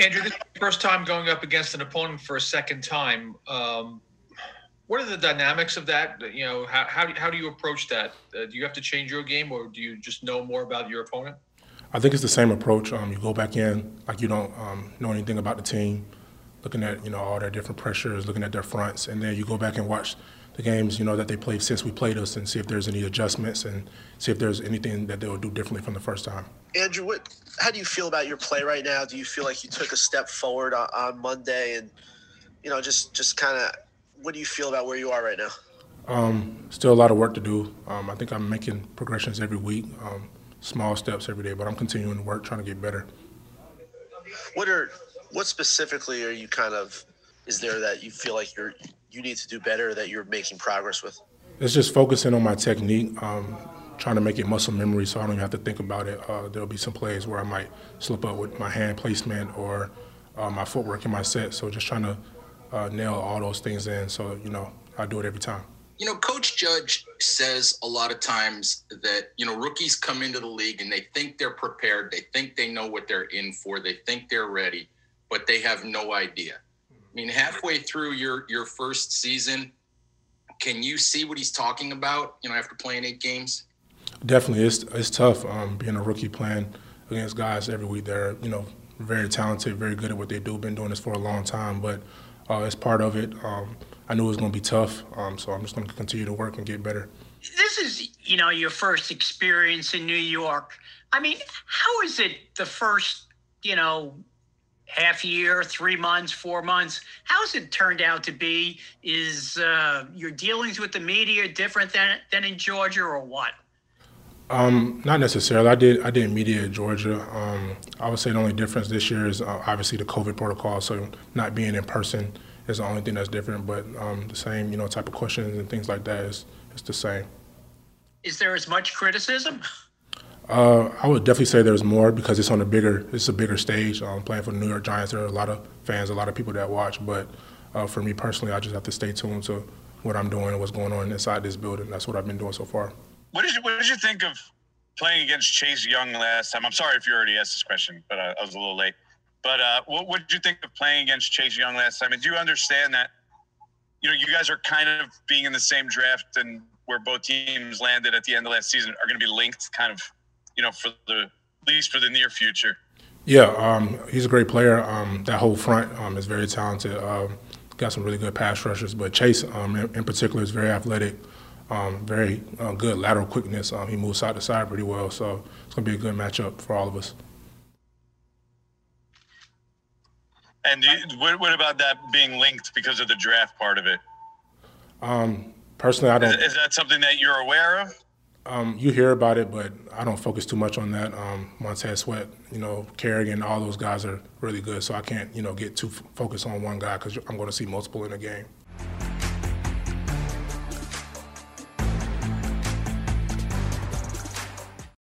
Andrew, this is your first time going up against an opponent for a second time. Um, what are the dynamics of that? You know, how, how, do, how do you approach that? Uh, do you have to change your game or do you just know more about your opponent? I think it's the same approach. Um, you go back in like you don't um, know anything about the team, looking at you know all their different pressures, looking at their fronts, and then you go back and watch the games you know that they played since we played us, and see if there's any adjustments and see if there's anything that they will do differently from the first time. Andrew, what, how do you feel about your play right now? Do you feel like you took a step forward on, on Monday, and you know just just kind of what do you feel about where you are right now? Um, still a lot of work to do. Um, I think I'm making progressions every week. Um, small steps every day, but I'm continuing to work, trying to get better. What are what specifically are you kind of is there that you feel like you're you need to do better that you're making progress with? It's just focusing on my technique, um, trying to make it muscle memory, so I don't even have to think about it. Uh, there'll be some plays where I might slip up with my hand placement or uh, my footwork in my set. So just trying to uh, nail all those things in. So you know, I do it every time. You know, Coach Judge says a lot of times that, you know, rookies come into the league and they think they're prepared. They think they know what they're in for. They think they're ready, but they have no idea. I mean, halfway through your your first season, can you see what he's talking about, you know, after playing eight games? Definitely. It's, it's tough um, being a rookie playing against guys every week. They're, you know, very talented, very good at what they do, been doing this for a long time, but uh, it's part of it. Um, I knew it was going to be tough, um, so I'm just going to continue to work and get better. This is, you know, your first experience in New York. I mean, how is it the first, you know, half year, three months, four months? How's it turned out to be? Is uh, your dealings with the media different than than in Georgia, or what? Um, not necessarily. I did I did media in Georgia. Um, I would say the only difference this year is uh, obviously the COVID protocol. So not being in person is the only thing that's different. But um, the same, you know, type of questions and things like that is is the same. Is there as much criticism? Uh, I would definitely say there's more because it's on a bigger it's a bigger stage. Um, playing for the New York Giants, there are a lot of fans, a lot of people that watch. But uh, for me personally, I just have to stay tuned to what I'm doing and what's going on inside this building. That's what I've been doing so far. What did you What did you think of playing against Chase Young last time? I'm sorry if you already asked this question, but I, I was a little late. But uh, what, what did you think of playing against Chase Young last time? And do you understand that? You know, you guys are kind of being in the same draft, and where both teams landed at the end of last season are going to be linked, kind of, you know, for the at least for the near future. Yeah, um, he's a great player. Um, that whole front um, is very talented. Um, got some really good pass rushers, but Chase, um, in, in, particular, is very athletic um, very uh, good lateral quickness. Um, he moves side to side pretty well, so it's going to be a good matchup for all of us. And you, what, what, about that being linked because of the draft part of it? Um, personally, I don't. Is, is, that something that you're aware of? Um, you hear about it, but I don't focus too much on that. Um, Montez Sweat, you know, Kerrigan, all those guys are really good, so I can't, you know, get too f- focused on one guy because I'm going to see multiple in a game.